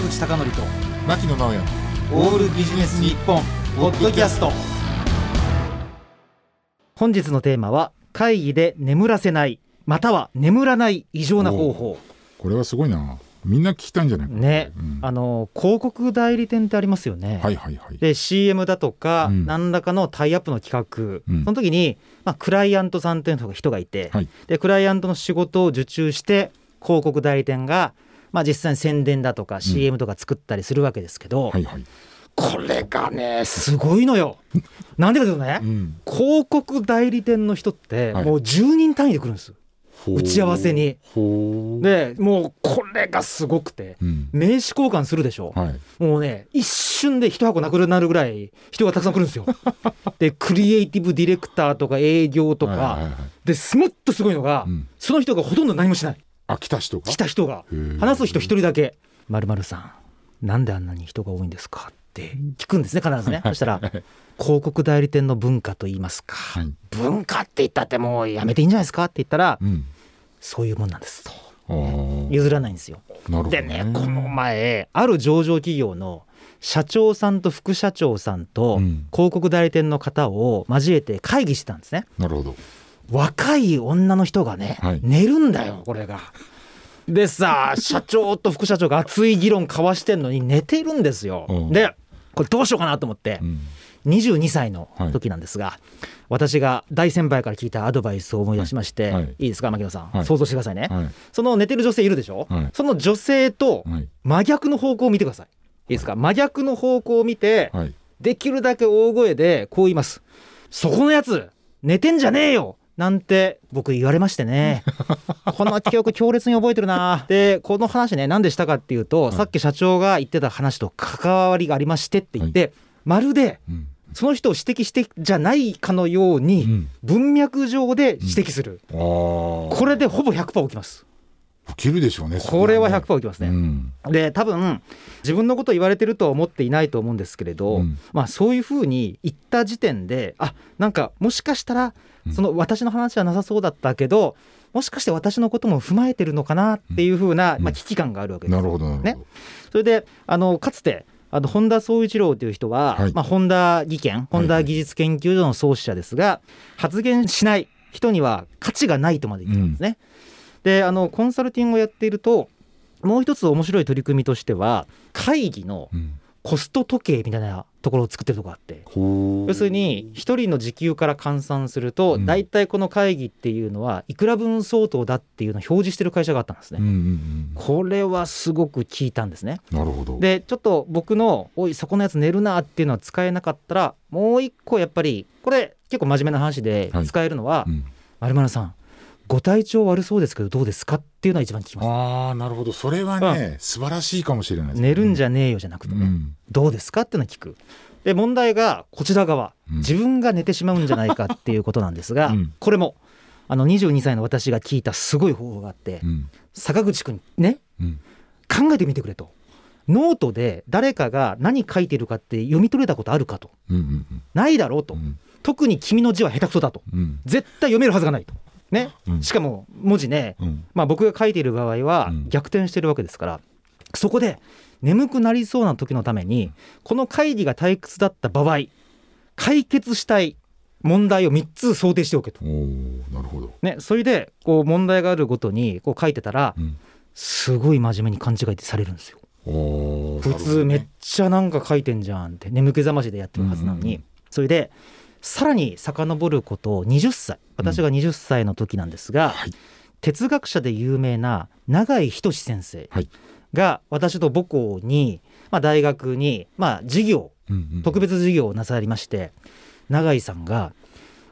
坂口孝則と牧野直哉。オールビジネス日本ポッドキャスト。本日のテーマは会議で眠らせないまたは眠らない異常な方法。これはすごいな。みんな聞きたいんじゃないね、うん。あの広告代理店ってありますよね、はいはいはい。で CM だとか、うん。何らかのタイアップの企画、うん。その時に、まあ、クライアントさんっていう人がいて、はい。でクライアントの仕事を受注して広告代理店が、まあ、実際に宣伝だとか CM とか作ったりするわけですけど、はいはい。これがねすごいのよ。なんでかというとね、うん。広告代理店の人ってはい。もう10人単位で来るんです。ほう。打ち合わせに。でもうこれがすごくてうん。名刺交換するでしょ。はい。もうね一瞬で一箱なくなるぐらい人がたくさん来るんですよ。でクリエイティブディレクターとか営業とか、はいはいはいですもっとすごいのが、うん。その人がほとんど何もしないあ来た人が？来た人が。話す人一人だけ「まるさんなんであんなに人が多いんですか?」って聞くんですね必ずね。そしたら広告代理店の文化と言いますか、はい。文化って言ったってもうやめていいんじゃないですか？って言ったら、うん。そういうもんなんですと。譲らないんですよ。なるほどでねこの前ある上場企業の社長さんと副社長さんとうん。広告代理店の方を交えて会議してたんですね。なるほど若い女の人がね、はい。寝るんだよこれが。でさ社長と副社長が熱い議論交わしてんのに寝てるんですよ。うん。でこれどうしようかなと思ってうん。22歳の時なんですが、私が大先輩から聞いたアドバイスを思い出しまして、はい。い、いですか牧野さん、はい。想像してくださいね、はい。その寝てる女性いるでしょ、はい。その女性とはい。真逆の方向を見てください。いいですか？真逆の方向を見て、はい。できるだけ大声でこう言います。そこのやつ寝てんじゃねえよなんて僕言われましてね。この記憶強烈に覚えてるな。でこの話ね何でしたかっていうと、い。さっき社長が言ってた話と関わりがありましてって言って、まるでうん。その人を指摘してじゃないかのよううにん。文脈上で指摘する、ああこれでほぼ100%起きます起きるでしょうねこれはそ100%起きますね、うん。で多分自分のこと言われてるとは思っていないと思うんですけれど、うん。まあそういうふうに言った時点であなんかもしかしたらうん。その私の話はなさそうだったけどもしかして私のことも踏まえてるのかなっていうふうな、うん。まあ、危機感があるわけですなるほどなるほど。ねそれであのかつてあの本田宗一郎という人は、はい。まあ、本田技研本田技術研究所の創始者ですが、発言しない人には価値がないとまで言ってたんですね。であのコンサルティングをやっているともう一つ面白い取り組みとしては会議のうん。コスト時計みたいなところを作ってるとこがあって。ほう。要するに1人の時給から換算するとうん。大体この会議っていうのはいくら分相当だっていうのを表示してる会社があったんですね。うん。うんこれはすごく効いたんですね。うんなるほど。でちょっと僕の「おいそこのやつ寝るな」っていうのは使えなかったらもう一個やっぱりこれ結構真面目な話ではい。使えるのはうん「まるまるさんご体調悪そうですけどどうですか?」っていうのは一番聞きます。ああなるほど。それはね素晴らしいかもしれないね。寝るんじゃねえよじゃなくてね、うん。どうですか？っていうのを聞く。で問題がこちら側。うん。自分が寝てしまうんじゃないかっていうことなんですが、うん。これもあの22歳の私が聞いたすごい方法があって、うん。坂口君ねうん。考えてみてくれと。ノートで誰かが何書いてるかって読み取れたことあるかと。うんうん。ないだろうと、うん。特に君の字は下手くそだと。うん。絶対読めるはずがないとね、うん。しかも文字ね、うん。まあ、僕が書いている場合はうん。逆転してるわけですから、そこで眠くなりそうな時のためにこの会議が退屈だった場合解決したい問題を3つ想定しておけと。なるほど。ね、それでこう問題があるごとにこう書いてたらうん。すごい真面目に勘違いってされるんですよ。普通めっちゃなんか書いてんじゃんって眠気覚ましでやってるはずなのに、それでさらに遡ることを20歳私が20歳の時なんですが、はい。哲学者で有名な永井仁先生はい。が私と母校に、まあ、大学に、まあ、授業うんうん特別授業をなさりまして永井さんが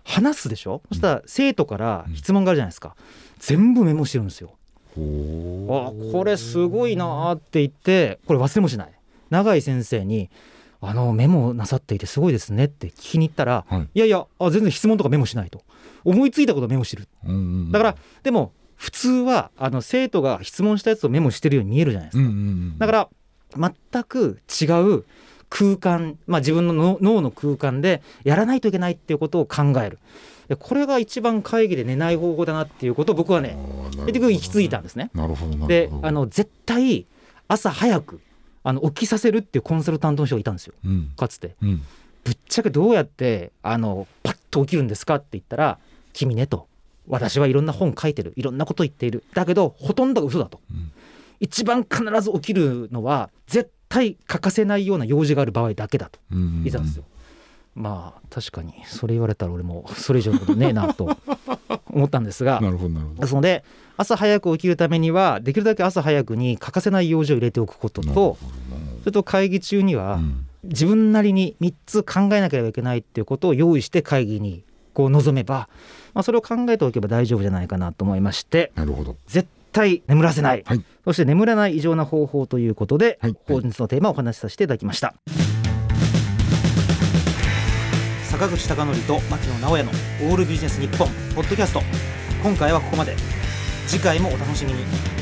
話すでしょ？そしたら生徒から質問があるじゃないですか。全部メモしてるんですよ。ほあこれすごいなーって言ってこれ忘れもしない。永井先生に「あのメモなさっていてすごいですね」って聞きに行ったら「はい。いやいやあ全然質問とかメモしない」と。思いついたことをメモしてる。うんうんだからでも普通はあの生徒が質問したやつをメモしてるように見えるじゃないですか、うんうんうんだから全く違う空間、まあ、自分の脳脳の空間でやらないといけないっていうことを考える。でこれが一番会議で寝ない方法だなっていうことを僕はね結局行き着いたんですね。なるほど。であの絶対朝早くあの起きさせるっていうコンサルタントの人がいたんですよ。うん。かつて。うん。ぶっちゃけどうやってあのパッと起きるんですかって言ったら「君ね」と「私はいろんな本書いてる。いろんなこと言っている。だけどほとんどが嘘だ」と。うん。一番必ず起きるのは絶対欠かせないような用事がある場合だけだと。うん言ってたんですよ。まあ確かにそれ言われたら俺もそれ以上のことねえなと思ったんですが。なるほどなるほど。ですので朝早く起きるためにはできるだけ朝早くに欠かせない用事を入れておくことな会議中にはうん。自分なりに3つ考えなければいけないっていうことを用意して会議にこう臨めば、まあ、それを考えておけば大丈夫じゃないかなと思いましてなるほど。絶対眠らせない、はい。そして眠らない異常な方法ということで、はい。本日のテーマをお話しさせていただきました。坂口孝則と牧野直哉のオールビジネス日本ポッドキャスト。今回はここまで。次回もお楽しみに